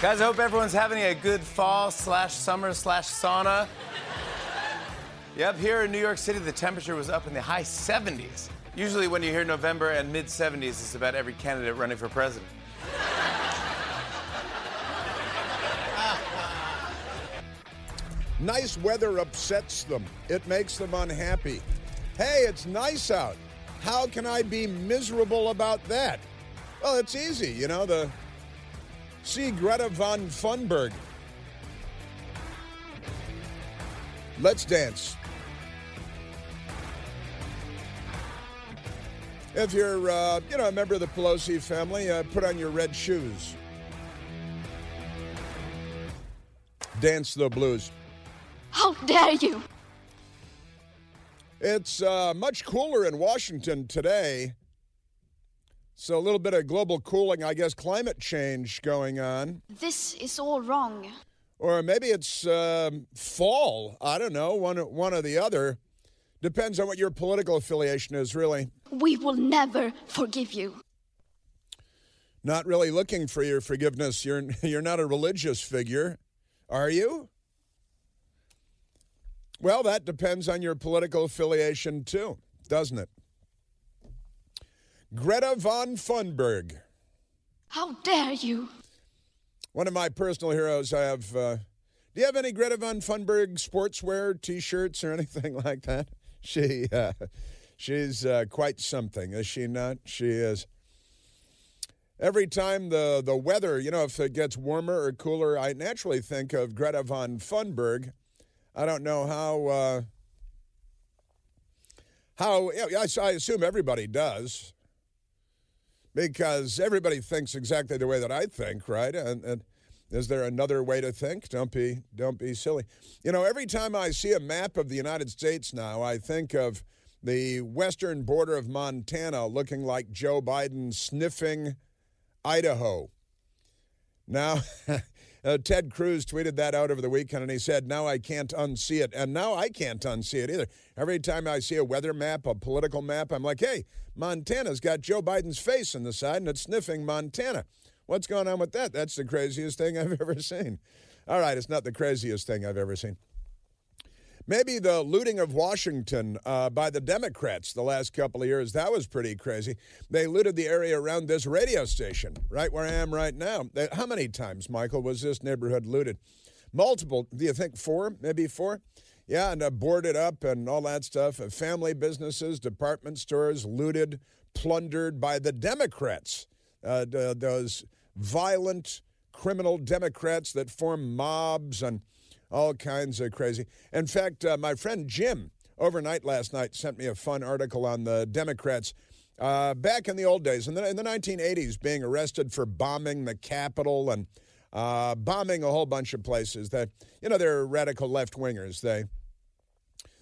Guys, I hope everyone's having a good fall slash summer slash sauna. Yep, here in New York City, the temperature was up in the high 70s. Usually, when you hear November and mid 70s, it's about every candidate running for president. Nice weather upsets them, it makes them unhappy. Hey, it's nice out. How can I be miserable about that? Well, it's easy. You know, the see Greta von Funberg. Let's dance. If you're, uh, you know, a member of the Pelosi family, uh, put on your red shoes. Dance the blues. How dare you! It's uh, much cooler in Washington today. So, a little bit of global cooling, I guess, climate change going on. This is all wrong. Or maybe it's uh, fall. I don't know, one, one or the other. Depends on what your political affiliation is, really. We will never forgive you. Not really looking for your forgiveness. You're, you're not a religious figure, are you? Well, that depends on your political affiliation, too, doesn't it? Greta von Funberg. How dare you! One of my personal heroes. I have. Uh, do you have any Greta von Funberg sportswear, T-shirts, or anything like that? She, uh, she's uh, quite something, is she not? She is. Every time the the weather, you know, if it gets warmer or cooler, I naturally think of Greta von Funberg. I don't know how. Uh, how I, I assume everybody does, because everybody thinks exactly the way that I think, right? And, and is there another way to think? Don't be don't be silly. You know, every time I see a map of the United States now, I think of the western border of Montana looking like Joe Biden sniffing Idaho. Now, uh, Ted Cruz tweeted that out over the weekend, and he said, "Now I can't unsee it," and now I can't unsee it either. Every time I see a weather map, a political map, I'm like, "Hey, Montana's got Joe Biden's face on the side, and it's sniffing Montana." What's going on with that? That's the craziest thing I've ever seen. All right, it's not the craziest thing I've ever seen. Maybe the looting of Washington uh, by the Democrats the last couple of years, that was pretty crazy. They looted the area around this radio station, right where I am right now. How many times, Michael, was this neighborhood looted? Multiple, do you think four? Maybe four? Yeah, and uh, boarded up and all that stuff. Uh, family businesses, department stores looted, plundered by the Democrats. Uh, those violent criminal Democrats that form mobs and all kinds of crazy. In fact, uh, my friend Jim overnight last night sent me a fun article on the Democrats. Uh, back in the old days, in the, in the 1980s, being arrested for bombing the Capitol and uh, bombing a whole bunch of places. That you know they're radical left wingers. They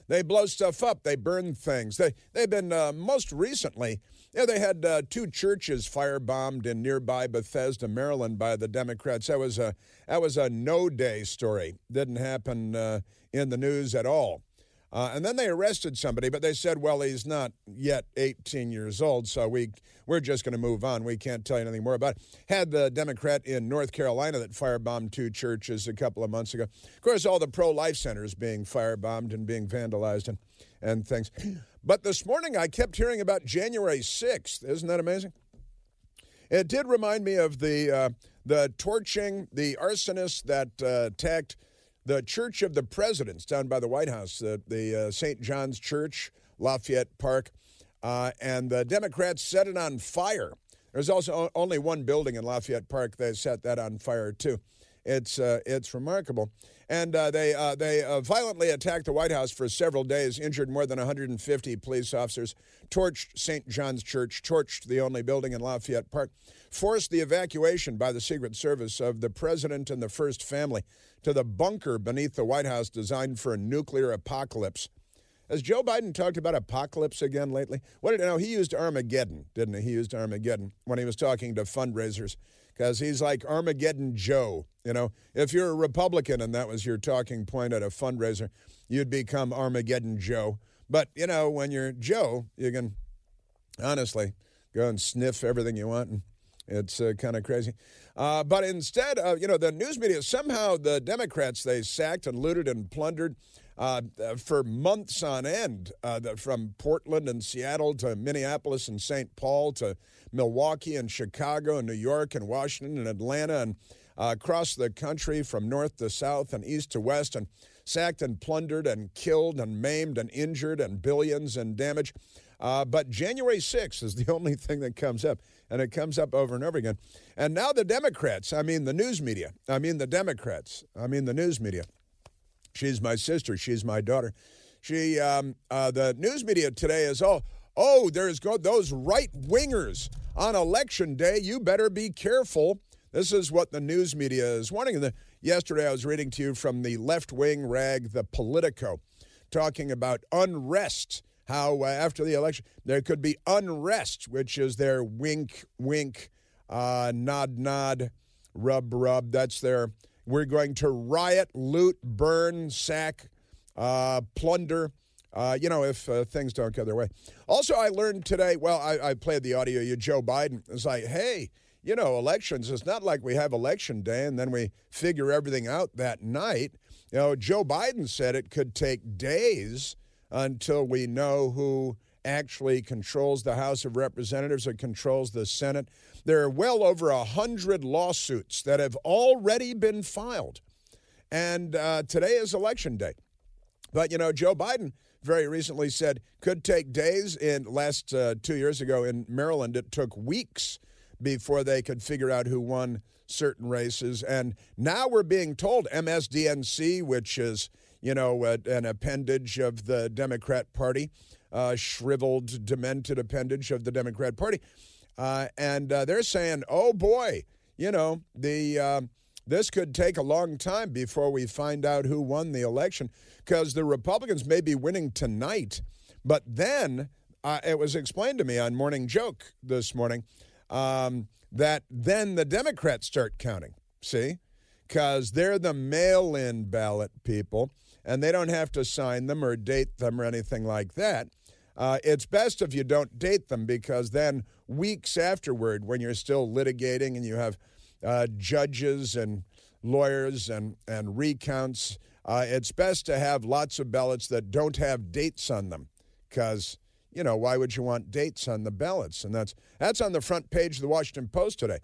they blow stuff up. They burn things. They they've been uh, most recently. Yeah, they had uh, two churches firebombed in nearby Bethesda, Maryland, by the Democrats. That was a that was a no day story. Didn't happen uh, in the news at all. Uh, and then they arrested somebody, but they said, well, he's not yet 18 years old, so we, we're just going to move on. We can't tell you anything more about it. Had the Democrat in North Carolina that firebombed two churches a couple of months ago. Of course, all the pro life centers being firebombed and being vandalized and, and things. But this morning I kept hearing about January 6th. Isn't that amazing? It did remind me of the, uh, the torching, the arsonist that uh, attacked the Church of the Presidents down by the White House, the, the uh, St. John's Church, Lafayette Park, uh, and the Democrats set it on fire. There's also only one building in Lafayette Park that set that on fire too. It's uh, it's remarkable, and uh, they uh, they uh, violently attacked the White House for several days, injured more than 150 police officers, torched St. John's Church, torched the only building in Lafayette Park, forced the evacuation by the Secret Service of the president and the first family to the bunker beneath the White House designed for a nuclear apocalypse. Has Joe Biden talked about apocalypse again lately? What did know? He used Armageddon, didn't he? He used Armageddon when he was talking to fundraisers because he's like Armageddon Joe. You know, if you're a Republican and that was your talking point at a fundraiser, you'd become Armageddon Joe. But, you know, when you're Joe, you can honestly go and sniff everything you want and It's uh, kind of crazy. Uh, but instead, of, you know, the news media, somehow the Democrats, they sacked and looted and plundered uh, for months on end, uh, from Portland and Seattle to Minneapolis and St. Paul to Milwaukee and Chicago and New York and Washington and Atlanta and uh, across the country from north to south and east to west and sacked and plundered and killed and maimed and injured and billions and damage. Uh, but January 6th is the only thing that comes up, and it comes up over and over again. And now the Democrats, I mean the news media, I mean the Democrats, I mean the news media. She's my sister, she's my daughter. She, um, uh, the news media today is, oh, oh, there's go- those right wingers on election day. You better be careful. This is what the news media is wanting. The, yesterday, I was reading to you from the left wing rag, the Politico, talking about unrest how uh, after the election there could be unrest, which is their wink, wink, uh, nod, nod, rub, rub. That's their. We're going to riot, loot, burn, sack, uh, plunder. Uh, you know, if uh, things don't go their way. Also, I learned today. Well, I, I played the audio. You, Joe Biden. It's like, hey, you know, elections. It's not like we have election day and then we figure everything out that night. You know, Joe Biden said it could take days until we know who actually controls the House of Representatives or controls the Senate. There are well over a hundred lawsuits that have already been filed, and uh, today is election day. But you know, Joe Biden very recently said could take days. In last uh, two years ago in Maryland, it took weeks before they could figure out who won certain races, and now we're being told MSDNC, which is you know, a, an appendage of the Democrat Party, uh, shriveled, demented appendage of the Democrat Party. Uh, and uh, they're saying, oh boy, you know, the uh, this could take a long time before we find out who won the election because the Republicans may be winning tonight. But then uh, it was explained to me on Morning Joke this morning um, that then the Democrats start counting. See? Because they're the mail in ballot people and they don't have to sign them or date them or anything like that. Uh, it's best if you don't date them because then weeks afterward, when you're still litigating and you have uh, judges and lawyers and, and recounts, uh, it's best to have lots of ballots that don't have dates on them because, you know, why would you want dates on the ballots? And that's, that's on the front page of the Washington Post today,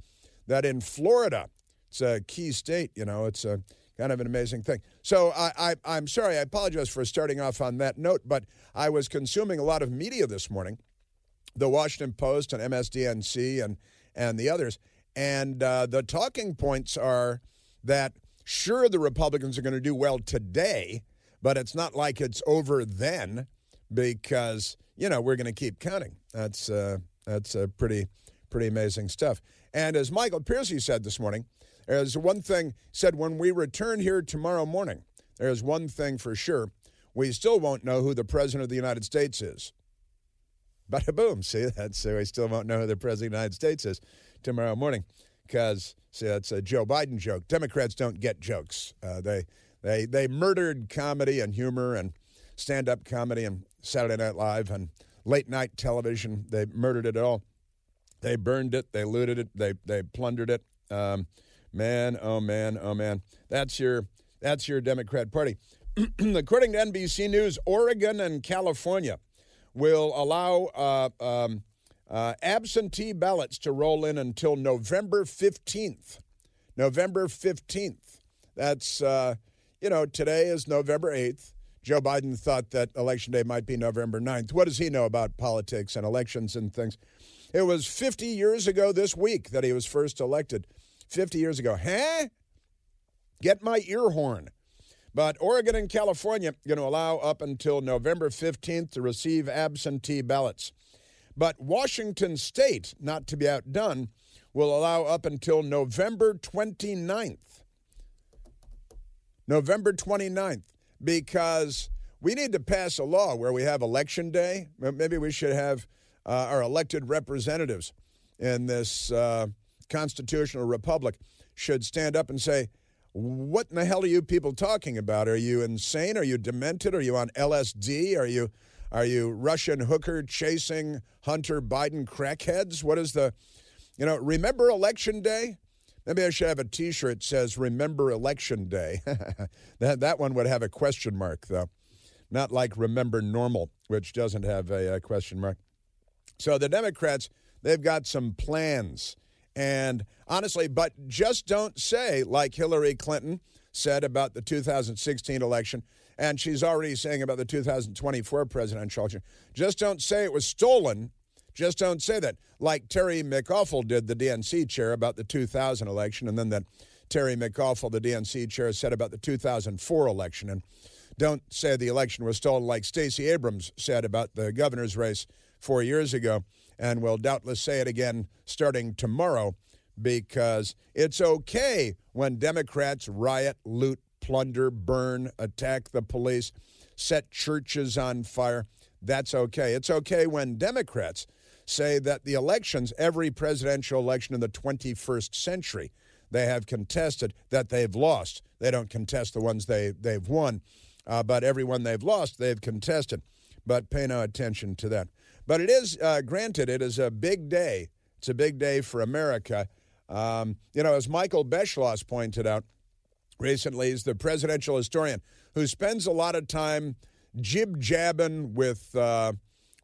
that in Florida, it's a key state, you know, it's a kind of an amazing thing. So I, I, am sorry, I apologize for starting off on that note, but I was consuming a lot of media this morning, the Washington Post and MSDNC and, and the others. And uh, the talking points are that sure, the Republicans are going to do well today, but it's not like it's over then because, you know, we're going to keep counting. That's, uh, that's uh, pretty, pretty amazing stuff. And as Michael Piercy said this morning, there's one thing said when we return here tomorrow morning, there's one thing for sure. We still won't know who the President of the United States is. Bada boom. See, that's so we still won't know who the President of the United States is tomorrow morning. Because, see, that's a Joe Biden joke. Democrats don't get jokes. Uh, they, they, they murdered comedy and humor and stand up comedy and Saturday Night Live and late night television. They murdered it all. They burned it. They looted it. They, they plundered it. Um, Man, oh man, oh man. That's your that's your Democrat Party. According to NBC News, Oregon and California will allow uh, um, uh, absentee ballots to roll in until November 15th. November 15th. That's, uh, you know, today is November 8th. Joe Biden thought that election day might be November 9th. What does he know about politics and elections and things? It was 50 years ago this week that he was first elected. 50 years ago. Huh? Get my ear horn. But Oregon and California going to allow up until November 15th to receive absentee ballots. But Washington State, not to be outdone, will allow up until November 29th. November 29th, because we need to pass a law where we have election day. Maybe we should have uh, our elected representatives in this. Uh, constitutional republic should stand up and say, what in the hell are you people talking about? Are you insane? Are you demented? Are you on LSD? Are you are you Russian hooker chasing Hunter Biden crackheads? What is the You know, remember Election Day? Maybe I should have a T-shirt that says "Remember Election Day." that that one would have a question mark, though, not like "Remember Normal," which doesn't have a, a question mark. So the Democrats, they've got some plans, and honestly, but just don't say like Hillary Clinton said about the 2016 election, and she's already saying about the 2024 presidential election. Just don't say it was stolen. Just don't say that. Like Terry McAuliffe did, the DNC chair, about the 2000 election, and then that Terry McAuliffe, the DNC chair, said about the 2004 election. And don't say the election was stolen like Stacey Abrams said about the governor's race four years ago, and will doubtless say it again starting tomorrow because it's okay when Democrats riot, loot, plunder, burn, attack the police, set churches on fire. That's okay. It's okay when Democrats say that the elections, every presidential election in the 21st century, they have contested that they've lost. They don't contest the ones they, they've won, uh, but every one they've lost, they've contested. But pay no attention to that. But it is, uh, granted, it is a big day. It's a big day for America. Um, you know, as Michael Beschloss pointed out recently, he's the presidential historian who spends a lot of time jib jabbing with uh,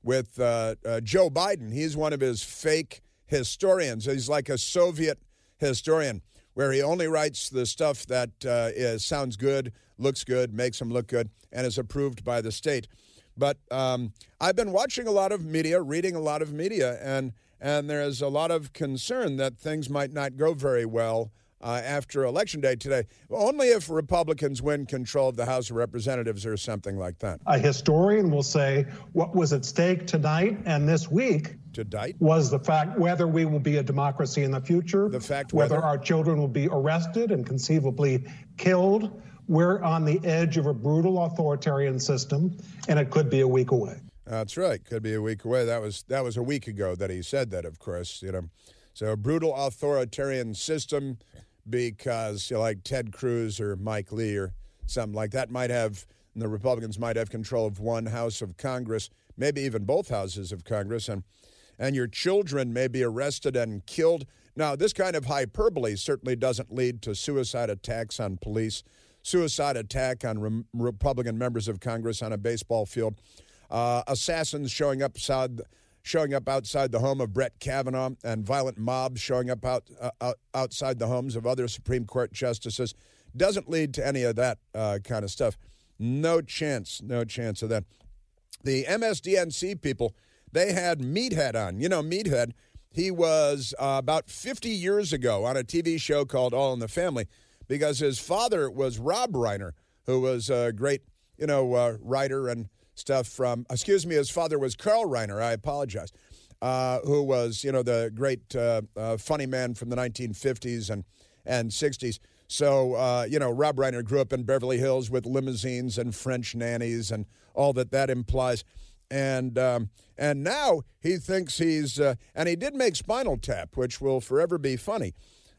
with uh, uh, Joe Biden. He's one of his fake historians. He's like a Soviet historian where he only writes the stuff that uh, is, sounds good, looks good, makes him look good, and is approved by the state. But um, I've been watching a lot of media, reading a lot of media, and and there's a lot of concern that things might not go very well uh, after Election Day today, only if Republicans win control of the House of Representatives or something like that. A historian will say what was at stake tonight and this week tonight was the fact whether we will be a democracy in the future, the fact whether, whether our children will be arrested and conceivably killed. We're on the edge of a brutal authoritarian system, and it could be a week away. That's right. Could be a week away. That was that was a week ago that he said that. Of course, you know. So a brutal authoritarian system, because you know, like Ted Cruz or Mike Lee or something like that might have the Republicans might have control of one house of Congress, maybe even both houses of Congress, and and your children may be arrested and killed. Now, this kind of hyperbole certainly doesn't lead to suicide attacks on police, suicide attack on re- Republican members of Congress on a baseball field uh, assassins showing up outside, showing up outside the home of Brett Kavanaugh, and violent mobs showing up out, uh, outside the homes of other Supreme Court justices doesn't lead to any of that uh, kind of stuff. No chance, no chance of that. The MSDNC people, they had Meathead on. You know, Meathead, he was uh, about 50 years ago on a TV show called All in the Family because his father was Rob Reiner, who was a great, you know, uh, writer and stuff from, excuse me, his father was Carl Reiner. I apologize. Uh, who was, you know, the great uh, uh, funny man from the 1950s and, and 60s. So, uh, you know, Rob Reiner grew up in Beverly Hills with limousines and French nannies and all that that implies. And um, and now he thinks he's uh, and he did make Spinal Tap, which will forever be funny.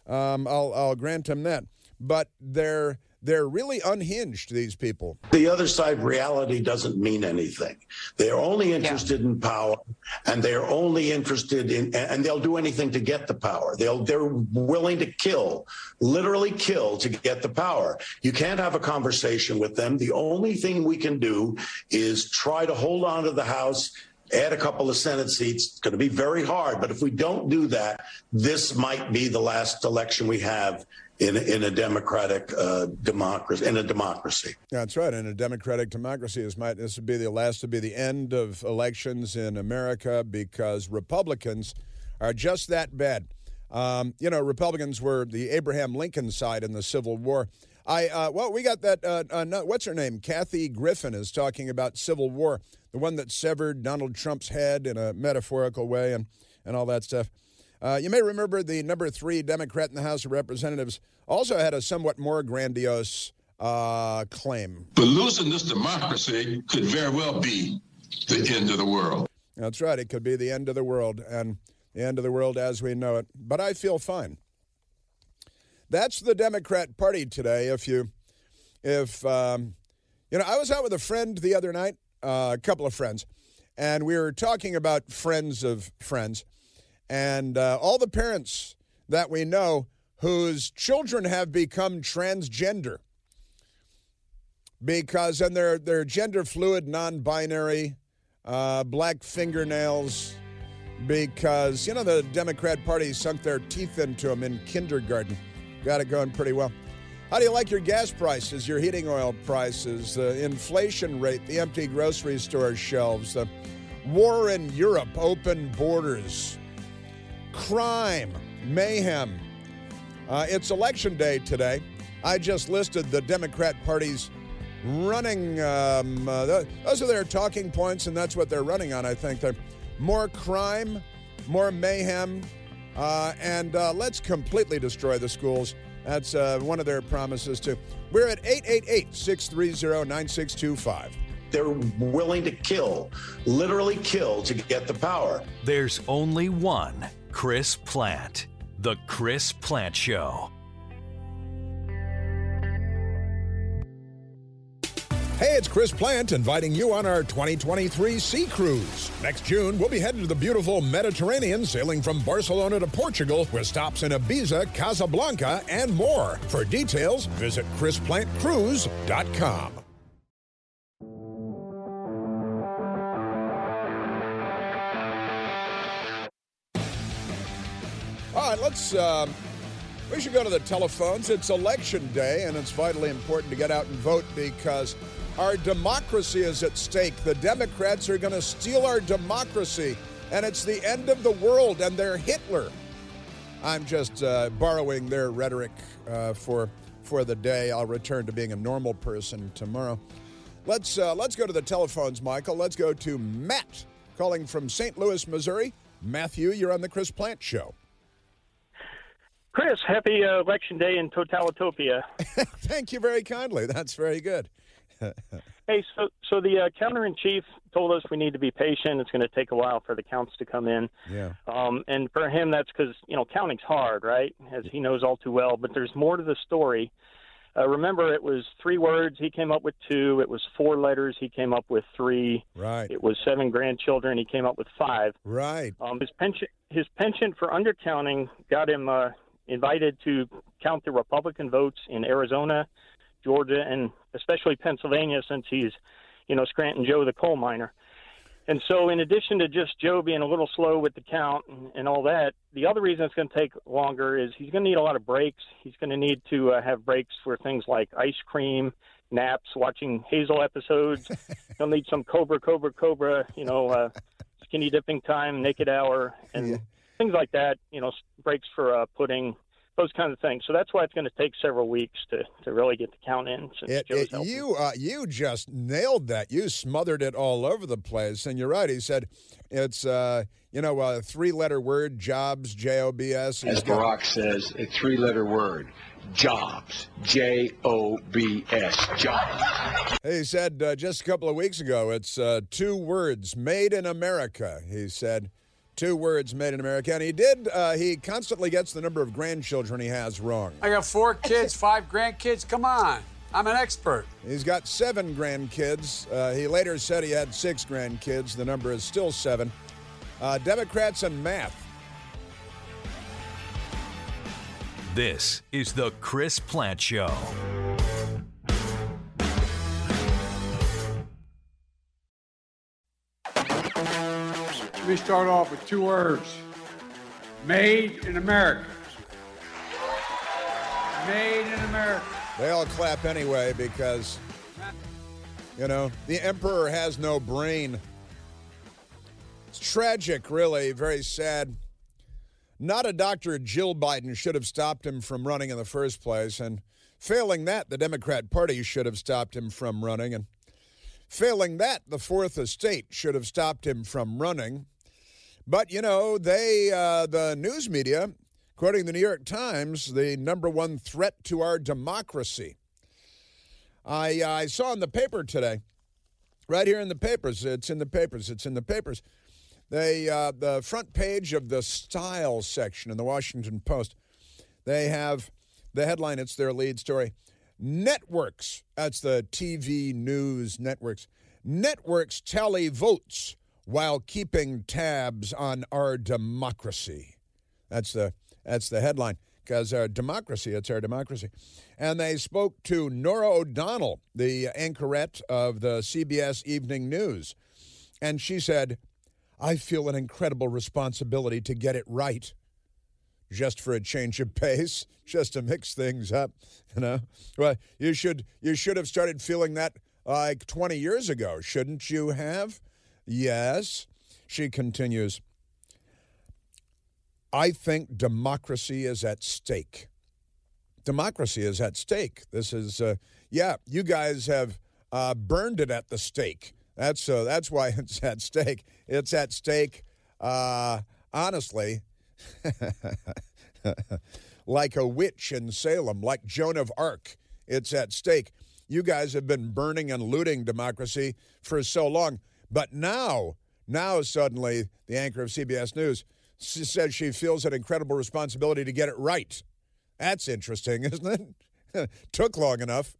Um, I'll I'll grant him that. But they're they're really unhinged, these people. The other side, reality doesn't mean anything. They're only interested yeah. in power and they're only interested in, and they'll do anything to get the power. They'll, they're willing to kill, literally kill to get the power. You can't have a conversation with them. The only thing we can do is try to hold on to the House add a couple of Senate seats. It's going to be very hard. But if we don't do that, this might be the last election we have in, in a democratic uh, democracy. In a democracy. That's right. In a democratic democracy, this might this would be the last to be the end of elections in America because Republicans are just that bad. Um, you know, Republicans were the Abraham Lincoln side in the Civil War. I uh, well, we got that. Uh, uh, what's her name? Kathy Griffin is talking about Civil War, the one that severed Donald Trump's head in a metaphorical way, and and all that stuff. Uh, you may remember the number three Democrat in the House of Representatives also had a somewhat more grandiose uh, claim. But losing this democracy could very well be the end of the world. That's right. It could be the end of the world and the end of the world as we know it. But I feel fine. That's the Democrat Party today. If you, if, um, you know, I was out with a friend the other night, uh, a couple of friends, and we were talking about friends of friends. And uh, all the parents that we know whose children have become transgender because and they're they're gender fluid, non-binary, uh, black fingernails. Because you know the Democrat Party sunk their teeth into them in kindergarten. Got it going pretty well. How do you like your gas prices, your heating oil prices, the inflation rate, the empty grocery store shelves, the war in Europe, open borders, crime, mayhem? Uh, it's election day today. I just listed the Democrat Party's running. Um, uh, those are their talking points, and that's what they're running on. I think they're more crime, more mayhem, uh, and uh, let's completely destroy the schools. That's uh, one of their promises too. We're at 888-630-9625. They're willing to kill, literally kill, to get the power. There's only one Chris Plante. the Chris Plante Show. Hey, it's Chris Plante inviting you on our 2023 Sea Cruise. Next June, we'll be heading to the beautiful Mediterranean, sailing from Barcelona to Portugal, with stops in Ibiza, Casablanca, and more. For details, visit ChrisPlanteCruise.com. let's. Uh, we should go to the telephones. It's election day, and it's vitally important to get out and vote because our democracy is at stake. The Democrats are going to steal our democracy, and it's the end of the world, and they're Hitler. I'm just uh, borrowing their rhetoric uh, for for the day. I'll return to being a normal person tomorrow. Let's uh, let's go to the telephones, Michael. Let's go to Matt calling from St. Louis, Missouri. Matthew, you're on the Chris Plante Show. Chris, happy uh, election day in Totalitopia. Thank you very kindly. That's very good. hey, so so the uh, counter in chief told us we need to be patient. It's going to take a while for the counts to come in. Yeah. Um, and for him, that's because you know counting's hard, right? As he knows all too well. But there's more to the story. Uh, remember, it was three words. He came up with two. It was four letters. He came up with three. Right. It was seven grandchildren. He came up with five. Right. Um, his pension, his penchant for undercounting got him uh, invited to count the Republican votes in Arizona, Georgia, and especially Pennsylvania, since he's, you know, Scranton Joe, the coal miner. And so, in addition to just Joe being a little slow with the count and, and all that, the other reason it's going to take longer is he's going to need a lot of breaks. He's going to need to uh, have breaks for things like ice cream, naps, watching Hazel episodes. He'll need some Cobra, Cobra, Cobra, you know, uh, skinny dipping time, naked hour, and Yeah. Things like that. You know, breaks for uh, pudding, those kinds of things. So that's why it's going to take several weeks to, to really get the count in. Since It, Joe's it, you uh, you just nailed that. You smothered it all over the place, and you're right. He said it's uh, you know a three letter word, jobs, J O B S. As Barack says, a three letter word jobs. J O B S. Jobs. He said uh, just a couple of weeks ago, it's uh, two words, made in America. He said two words, made in America, and he did. Uh, he constantly gets the number of grandchildren he has wrong. I got four kids, five grandkids. Come on. I'm an expert. He's got seven grandkids. Uh, he later said he had six grandkids. The number is still seven. Uh, Democrats and math. This is the Chris Plante Show. Me start off with two words Made in America. Made in America. They all clap anyway because, you know, the emperor has no brain. It's tragic, really, very sad. Not a Dr. Jill Biden should have stopped him from running in the first place. And failing that, the Democrat Party should have stopped him from running. And failing that, the Fourth Estate should have stopped him from running. But, you know, they, uh, the news media, quoting the New York Times, the number one threat to our democracy. I, I saw in the paper today, right here in the papers, it's in the papers, it's in the papers. They, uh, the front page of the style section in the Washington Post, they have the headline, it's their lead story. Networks, that's the TV news networks, networks tally votes while keeping tabs on our democracy. That's the that's the headline because our democracy, it's our democracy. And they spoke to Norah O'Donnell, the anchorette of the CBS Evening News. And she said, I feel an incredible responsibility to get it right. Just for a change of pace, just to mix things up, you know. Well, you should you should have started feeling that like 20 years ago, shouldn't you have? Yes. She continues, I think democracy is at stake. Democracy is at stake. This is, uh, yeah, you guys have uh, burned it at the stake. That's uh, that's why it's at stake. It's at stake, uh, honestly, like a witch in Salem, like Joan of Arc. It's at stake. You guys have been burning and looting democracy for so long, but now, now suddenly, the anchor of CBS News says she feels an incredible responsibility to get it right. That's interesting, isn't it? Took long enough.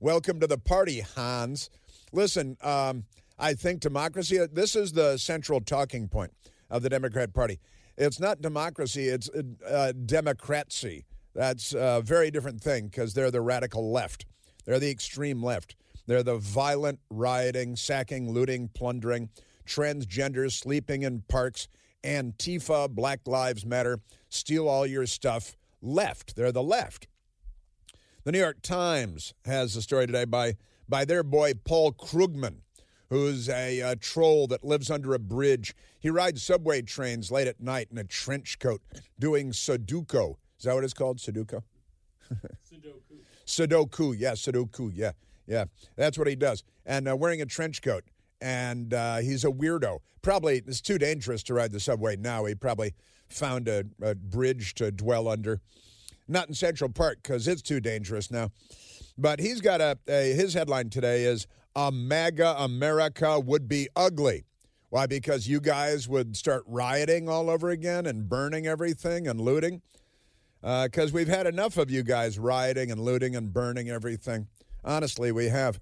Welcome to the party, Hans. Listen, um, I think democracy, this is the central talking point of the Democrat Party. It's not democracy, it's uh, democracy. That's a very different thing because they're the radical left. They're the extreme left. They're the violent rioting, sacking, looting, plundering, transgenders sleeping in parks, Antifa, Black Lives Matter, steal all your stuff, left. They're the left. The New York Times has a story today by, by their boy Paul Krugman, who's a, a troll that lives under a bridge. He rides subway trains late at night in a trench coat doing Sudoku. Is that what it's called? Sudoku? Sudoku. Sudoku, yeah, Sudoku, yeah, yeah. That's what he does. And uh, wearing a trench coat and uh, he's a weirdo. Probably it's too dangerous to ride the subway now. He probably found a, a bridge to dwell under. Not in Central Park because it's too dangerous now. But he's got a, a his headline today is a MAGA America would be ugly. Why? Because you guys would start rioting all over again and burning everything and looting. Because uh, we've had enough of you guys rioting and looting and burning everything. Honestly, we have.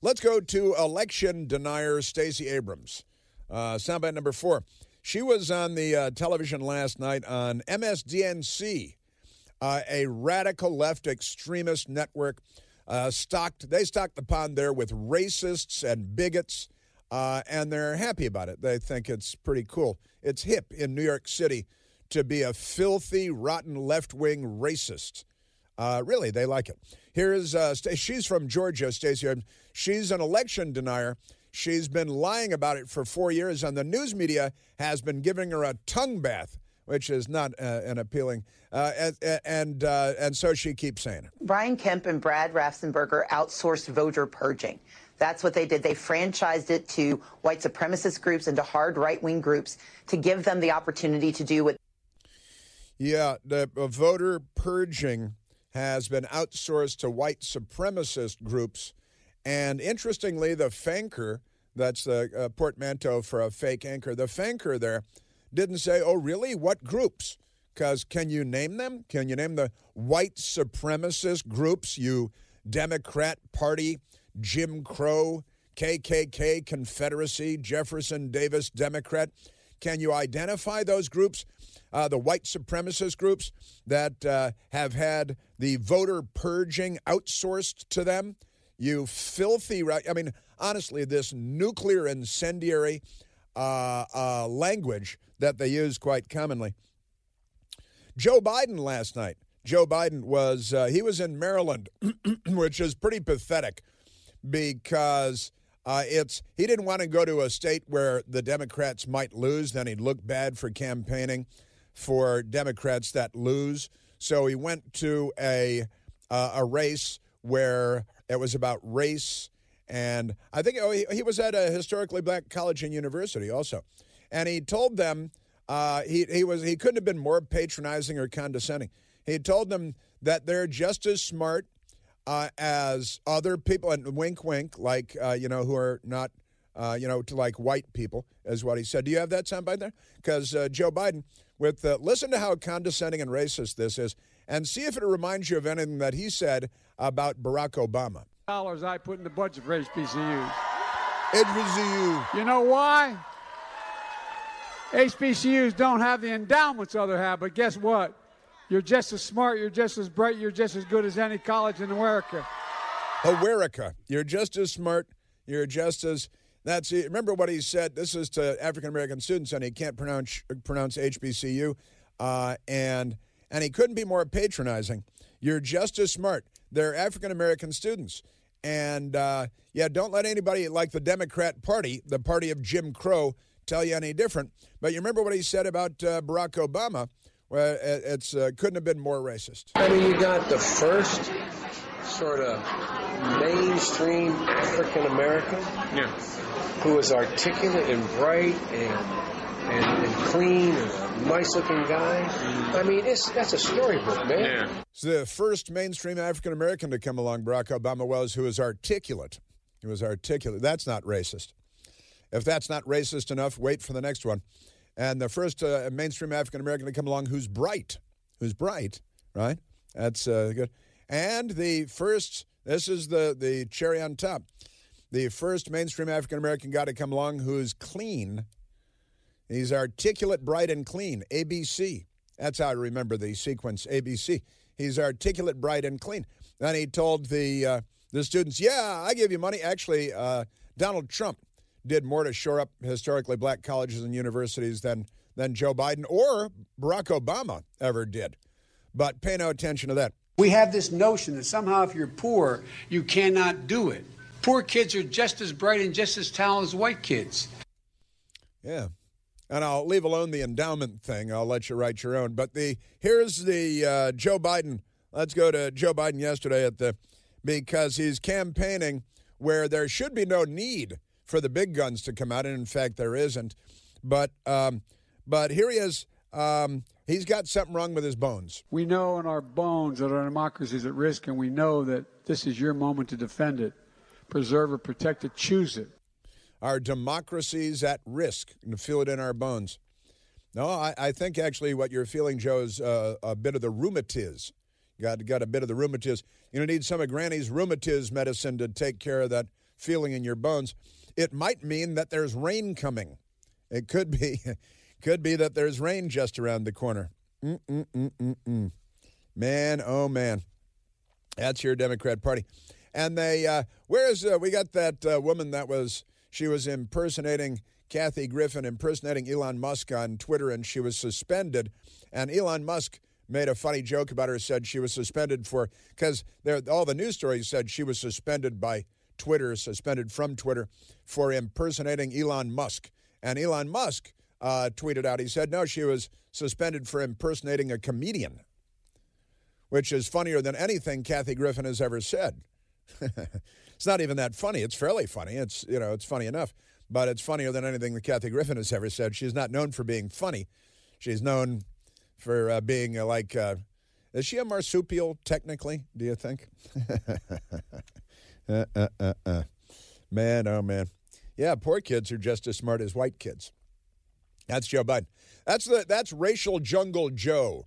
Let's go to election denier Stacey Abrams. Uh, soundbite number four. She was on the uh, television last night on MSDNC, uh, a radical left extremist network. Uh, stocked, they stocked the pond there with racists and bigots, uh, and they're happy about it. They think it's pretty cool. It's hip in New York City to be a filthy, rotten left wing racist. Uh, really, they like it. Here's uh, she's from Georgia, Stacey. She's an election denier. She's been lying about it for four years, and the news media has been giving her a tongue bath, which is not uh, an appealing. Uh, and and, uh, and so she keeps saying it. Brian Kemp and Brad Raffensperger outsourced voter purging. That's what they did. They franchised it to white supremacist groups and to hard right wing groups to give them the opportunity to do what. Yeah, the uh, voter purging has been outsourced to white supremacist groups. And interestingly, the Fanker, that's the uh, portmanteau for a fake anchor, the Fanker there didn't say, oh, really? What groups? Because can you name them? Can you name the white supremacist groups, you Democrat Party, Jim Crow, KKK, Confederacy, Jefferson Davis, Democrat? Can you identify those groups? Uh, the white supremacist groups that uh, have had the voter purging outsourced to them. You filthy, right? I mean, honestly, this nuclear incendiary uh, uh, language that they use quite commonly. Joe Biden last night. Joe Biden was uh, he was in Maryland, which is pretty pathetic because uh, it's he didn't want to go to a state where the Democrats might lose, then he'd look bad for campaigning for Democrats that lose. So he went to a uh, a race where it was about race, and I think oh, he, he, was at a historically black college and university also, and he told them uh, he he was he couldn't have been more patronizing or condescending. He told them that they're just as smart uh, as other people, and wink, wink, like uh, you know who are not. Uh, you know, to like white people, is what he said. Do you have that soundbite there? Because uh, Joe Biden with uh, listen to how condescending and racist this is, and see if it reminds you of anything that he said about Barack Obama. Dollars I put in the budget for HBCUs. HBCU. You know why? HBCUs don't have the endowments other have, but guess what? You're just as smart, you're just as bright, you're just as good as any college in America. America. You're just as smart. You're just as. That's remember what he said. This is to African American students, and he can't pronounce pronounce HBCU, uh, and and he couldn't be more patronizing. You're just as smart. They're African American students, and uh, yeah, don't let anybody like the Democrat Party, the party of Jim Crow, tell you any different. But you remember what he said about uh, Barack Obama? Well, it it's uh, couldn't have been more racist. I mean, you got the first sort of mainstream African American Yeah. who is articulate and bright and and, and clean and a nice looking guy. I mean, it's that's a storybook, man. Yeah. It's the first mainstream African American to come along, Barack Obama was, who was articulate. He was articulate. That's not racist. If that's not racist enough, wait for the next one. And the first uh, mainstream African American to come along who's bright, who's bright, right? That's uh, good. And the first, this is the, the cherry on top, the first mainstream African American guy to come along who's clean. He's articulate, bright, and clean. ABC. That's how I remember the sequence ABC. He's articulate, bright, and clean. Then he told the uh, the students, "Yeah, I give you money." Actually, uh, Donald Trump did more to shore up historically black colleges and universities than than Joe Biden or Barack Obama ever did. But pay no attention to that. We have this notion that somehow if you're poor, you cannot do it. Poor kids are just as bright and just as talented as white kids. Yeah. And I'll leave alone the endowment thing. I'll let you write your own. But the here's the uh, Joe Biden. Let's go to Joe Biden yesterday at the because he's campaigning where there should be no need for the big guns to come out, and in fact there isn't. But um, but here he is. Um, he's got something wrong with his bones. We know in our bones that our democracy is at risk, and we know that this is your moment to defend it, preserve it, protect it, choose it. Our democracy's at risk, and feel it in our bones. No, I, I think actually what you're feeling, Joe, is uh, a bit of the rheumatiz. Got got a bit of the rheumatiz. You need some of Granny's rheumatiz medicine to take care of that feeling in your bones. It might mean that there's rain coming. It could be, could be that there's rain just around the corner. Mm-mm-mm-mm-mm. Man, oh man, that's your Democrat Party. And they, uh, where's uh, we got that uh, woman that was she was impersonating Kathy Griffin, impersonating Elon Musk on Twitter, and she was suspended. And Elon Musk made a funny joke about her, said she was suspended for because all the news stories said she was suspended by Twitter, suspended from Twitter for impersonating Elon Musk. And Elon Musk uh, tweeted out, he said, no, she was suspended for impersonating a comedian, which is funnier than anything Kathy Griffin has ever said. it's not even that funny. It's fairly funny. It's, you know, it's funny enough, but it's funnier than anything that Kathy Griffin has ever said. She's not known for being funny. She's known for uh, being uh, like, uh, is she a marsupial technically, do you think? uh, uh, uh, uh. Man, oh man. Yeah, poor kids are just as smart as white kids. That's Joe Biden. That's the that's racial jungle Joe.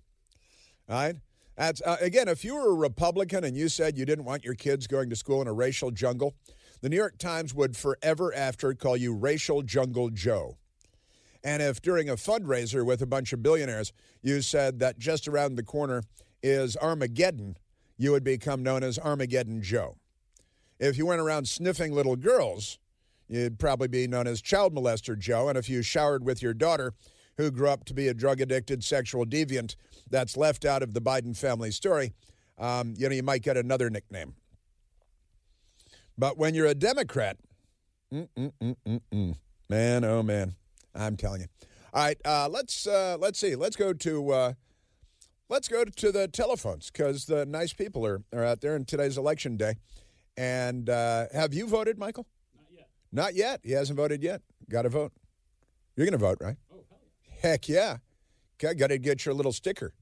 All right? That's uh, again, if you were a Republican and you said you didn't want your kids going to school in a racial jungle, the New York Times would forever after call you racial jungle Joe. And if during a fundraiser with a bunch of billionaires you said that just around the corner is Armageddon, you would become known as Armageddon Joe. If you went around sniffing little girls, you'd probably be known as child molester Joe. And if you showered with your daughter, who grew up to be a drug addicted sexual deviant that's left out of the Biden family story, um, you know, you might get another nickname. But when you're a Democrat, man, oh man, I'm telling you. All right, uh, let's uh, let's see. Let's go to uh, let's go to the telephones because the nice people are, are out there in today's election day. And uh, have you voted, Michael? Not yet. He hasn't voted yet. Got to vote. You're going to vote, right? Oh, hell yeah. Heck yeah. Got to get your little sticker,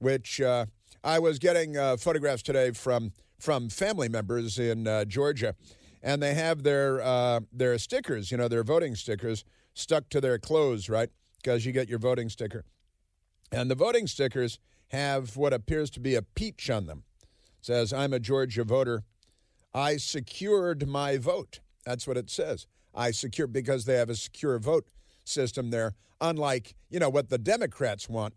which uh, I was getting uh, photographs today from from family members in uh, Georgia, and they have their uh, their stickers, you know, their voting stickers stuck to their clothes, right? Because you get your voting sticker, and the voting stickers have what appears to be a peach on them. It says, "I'm a Georgia voter. I secured my vote." That's what it says. I secure because they have a secure vote system there, unlike you know what the Democrats want.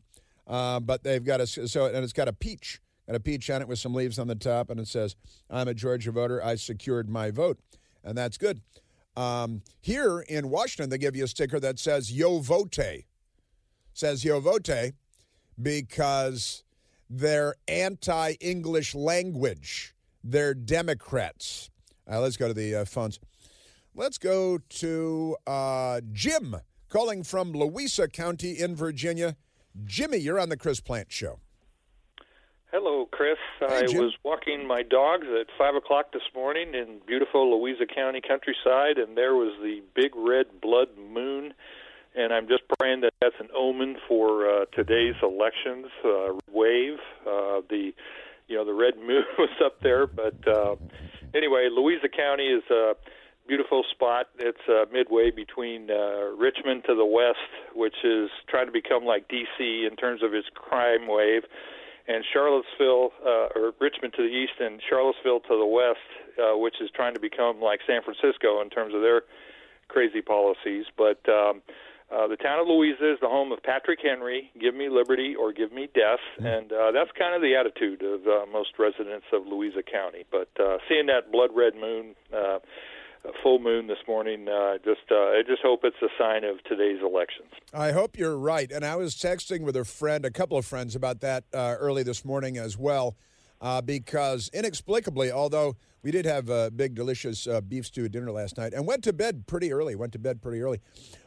Uh, but they've got a so and it's got a peach, got a peach on it with some leaves on the top, and it says, "I'm a Georgia voter. I secured my vote," and that's good. Um, here in Washington, they give you a sticker that says "Yo Vote," says "Yo Vote," because they're anti-English language. They're Democrats. Uh, let's go to the uh, phones. Let's go to uh, Jim calling from Louisa County in Virginia. Jimmy, you're on the Chris Plante Show. Hello, Chris. Hey, I Jim. was walking my dogs at 5 o'clock this morning in beautiful Louisa County countryside, and there was the big red blood moon. And I'm just praying that that's an omen for uh, today's elections uh, wave. Uh, the, you know, the red moon was up there, but uh, anyway, Louisa County is a beautiful spot. It's uh, midway between uh, Richmond to the west, which is trying to become like D.C. in terms of its crime wave, and Charlottesville uh, or Richmond to the east, and Charlottesville to the west, uh, which is trying to become like San Francisco in terms of their crazy policies. But um, uh, the town of Louisa is the home of Patrick Henry. Give me liberty or give me death, and uh, that's kind of the attitude of uh, most residents of Louisa County. But uh, seeing that blood red moon. Uh, full moon this morning. Uh, just, uh, I just hope it's a sign of today's elections. I hope you're right. And I was texting with a friend, a couple of friends, about that uh, early this morning as well, uh, because inexplicably, although we did have a big, delicious uh, beef stew dinner last night, and went to bed pretty early. Went to bed pretty early,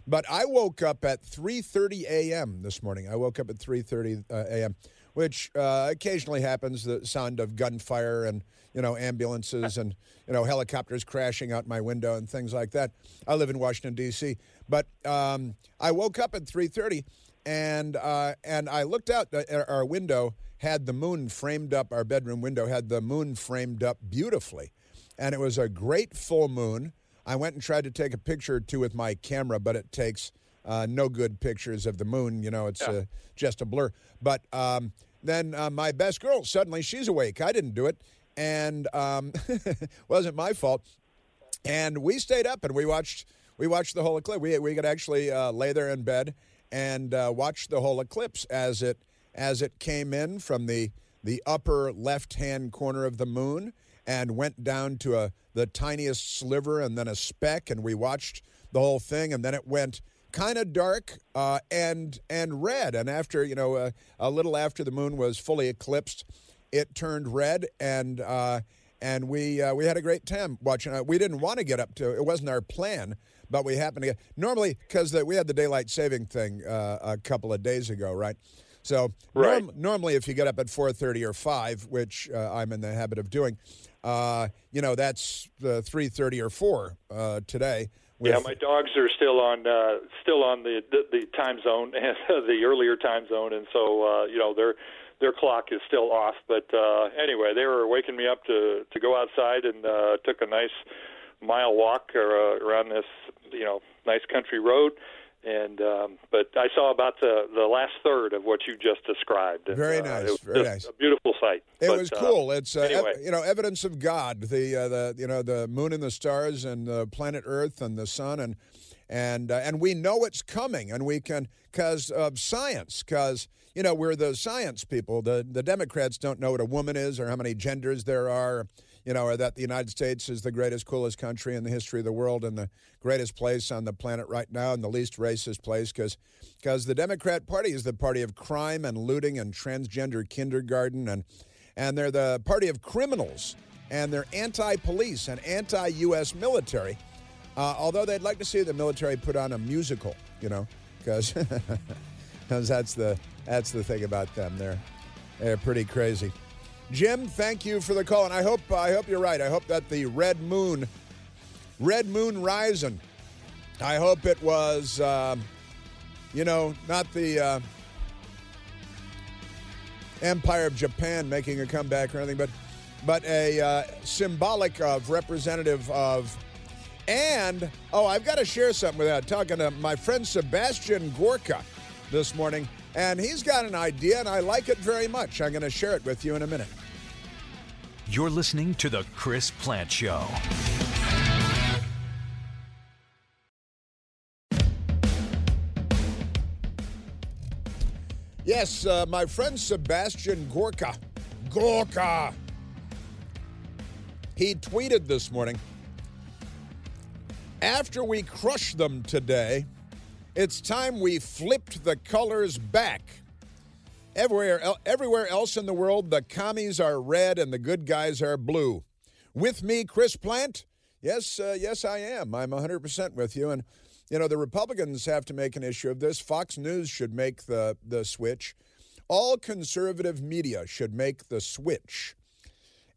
but I woke up at 3:30 a.m. this morning. I woke up at 3:30 uh, a.m., which uh, occasionally happens. The sound of gunfire and you know ambulances and you know helicopters crashing out my window and things like that. I live in Washington D.C., but um, I woke up at 3:30 and uh, and I looked out at our window had the moon framed up. Our bedroom window had the moon framed up beautifully, and it was a great full moon. I went and tried to take a picture or two with my camera, but it takes uh, no good pictures of the moon. You know, it's uh, just a blur. But um, then uh, my best girl suddenly she's awake. I didn't do it, and um, wasn't my fault. And we stayed up and we watched we watched the whole eclipse. We we could actually uh, lay there in bed and uh, watch the whole eclipse as it as it came in from the the upper left hand corner of the moon and went down to a the tiniest sliver and then a speck and we watched the whole thing and then it went kind of dark uh, and and red and after you know uh, a little after the moon was fully eclipsed it turned red and uh, and we uh, we had a great time watching it. We didn't want to get up to it wasn't our plan, but we happened to get normally because we had the daylight saving thing uh, a couple of days ago, right? So Right. norm- normally, if you get up at four thirty or five, which uh, I'm in the habit of doing, uh, you know that's uh, three thirty or four uh, today. Yeah, my dogs are still on uh, still on the, the the time zone, and the earlier time zone, and so uh, you know their their clock is still off. But uh, anyway, they were waking me up to to go outside and uh, took a nice mile walk or, uh, around this you know nice country road. And um, but I saw about the the last third of what you just described. And, Very uh, nice, was very nice. A beautiful sight. It But, was uh, cool. It's uh, ev- anyway. you know evidence of God. The uh, the you know the moon and the stars and the planet Earth and the sun and and uh, and we know it's coming and we can because of science because you know we're the science people. The the Democrats don't know what a woman is or how many genders there are. You know, or that the United States is the greatest, coolest country in the history of the world and the greatest place on the planet right now and the least racist place because because the Democrat Party is the party of crime and looting and transgender kindergarten and and they're the party of criminals and they're anti-police and anti-U.S. military. Uh, although they'd like to see the military put on a musical, you know, because that's the that's the thing about them. They're they're pretty crazy. Jim, thank you for the call, and I hope I hope you're right. I hope that the red moon, red moon rising. I hope it was, um, you know, not the uh, Empire of Japan making a comeback or anything, but but a uh, symbolic of representative of. And oh, I've got to share something with that. Talking to my friend Sebastian Gorka this morning, and he's got an idea, and I like it very much. I'm going to share it with you in a minute. You're listening to The Chris Plante Show. Yes, uh, my friend Sebastian Gorka. Gorka! He tweeted this morning After we crushed them today, it's time we flipped the colors back. Everywhere, everywhere else in the world, the commies are red and the good guys are blue. With me, Chris Plante? Yes, uh, yes, I am. I'm 100% with you. And, you know, the Republicans have to make an issue of this. Fox News should make the, the switch. All conservative media should make the switch.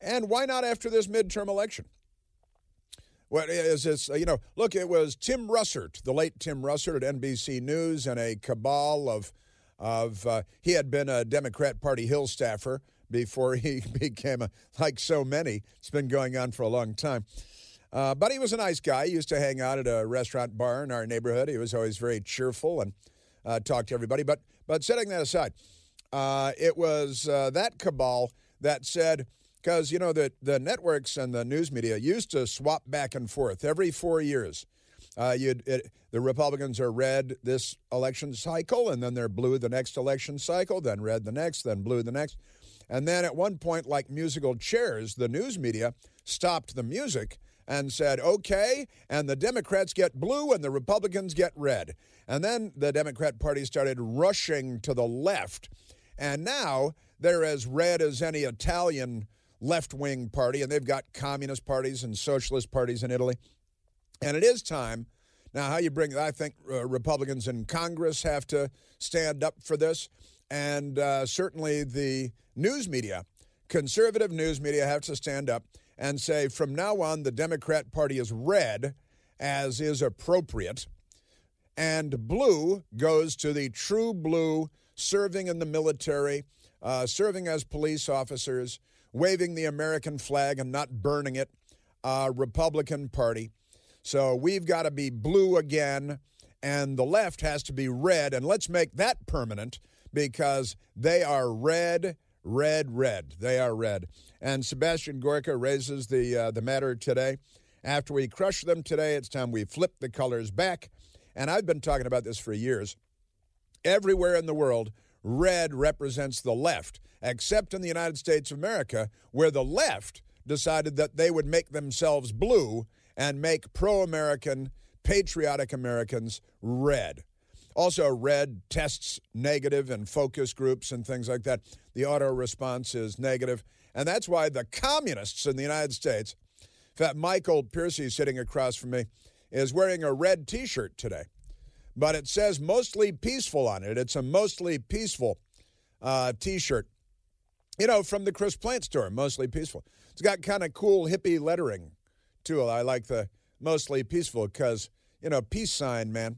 And why not after this midterm election? What is this? You know, look, it was Tim Russert, the late Tim Russert at NBC News, and a cabal of, of uh, he had been a Democrat Party Hill staffer before he became a, like so many. It's been going on for a long time. Uh, but he was a nice guy. He used to hang out at a restaurant bar in our neighborhood. He was always very cheerful and uh, talked to everybody. But but setting that aside, uh, it was uh, that cabal that said, because you know the the networks and the news media used to swap back and forth every four years. Uh, it, the Republicans are red this election cycle, and then they're blue the next election cycle, then red the next, then blue the next. And then at one point, like musical chairs, the news media stopped the music and said, okay, and the Democrats get blue and the Republicans get red. And then the Democrat Party started rushing to the left and now they're as red as any Italian left wing party, and they've got communist parties and socialist parties in Italy. And it is time. Now, how you bring, I think uh, Republicans in Congress have to stand up for this. And uh, certainly the news media, conservative news media, have to stand up and say from now on, the Democrat Party is red, as is appropriate, and blue goes to the true blue serving in the military, uh, serving as police officers, waving the American flag and not burning it, uh, Republican Party. So we've got to be blue again, and the left has to be red. And let's make that permanent because they are red, red, red. They are red. And Sebastian Gorka raises the, uh, the matter today. After we crush them today, it's time we flip the colors back. And I've been talking about this for years. Everywhere in the world, red represents the left, except in the United States of America, where the left decided that they would make themselves blue and make pro American, patriotic Americans red. Also, red tests negative in focus groups and things like that. The auto response is negative. And that's why the communists in the United States, in fact, Michael Piercy sitting across from me, is wearing a red t shirt today but it says mostly peaceful on it. It's a mostly peaceful uh, t shirt. You know, from the Chris Plante store, mostly peaceful. It's got kind of cool hippie lettering too. I like the mostly peaceful because, you know, peace sign, man.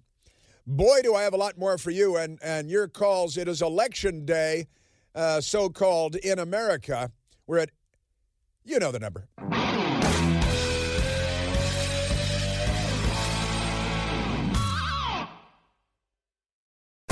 Boy, do I have a lot more for you and, and your calls. It is election day, uh, so called in America. We're at, you know the number.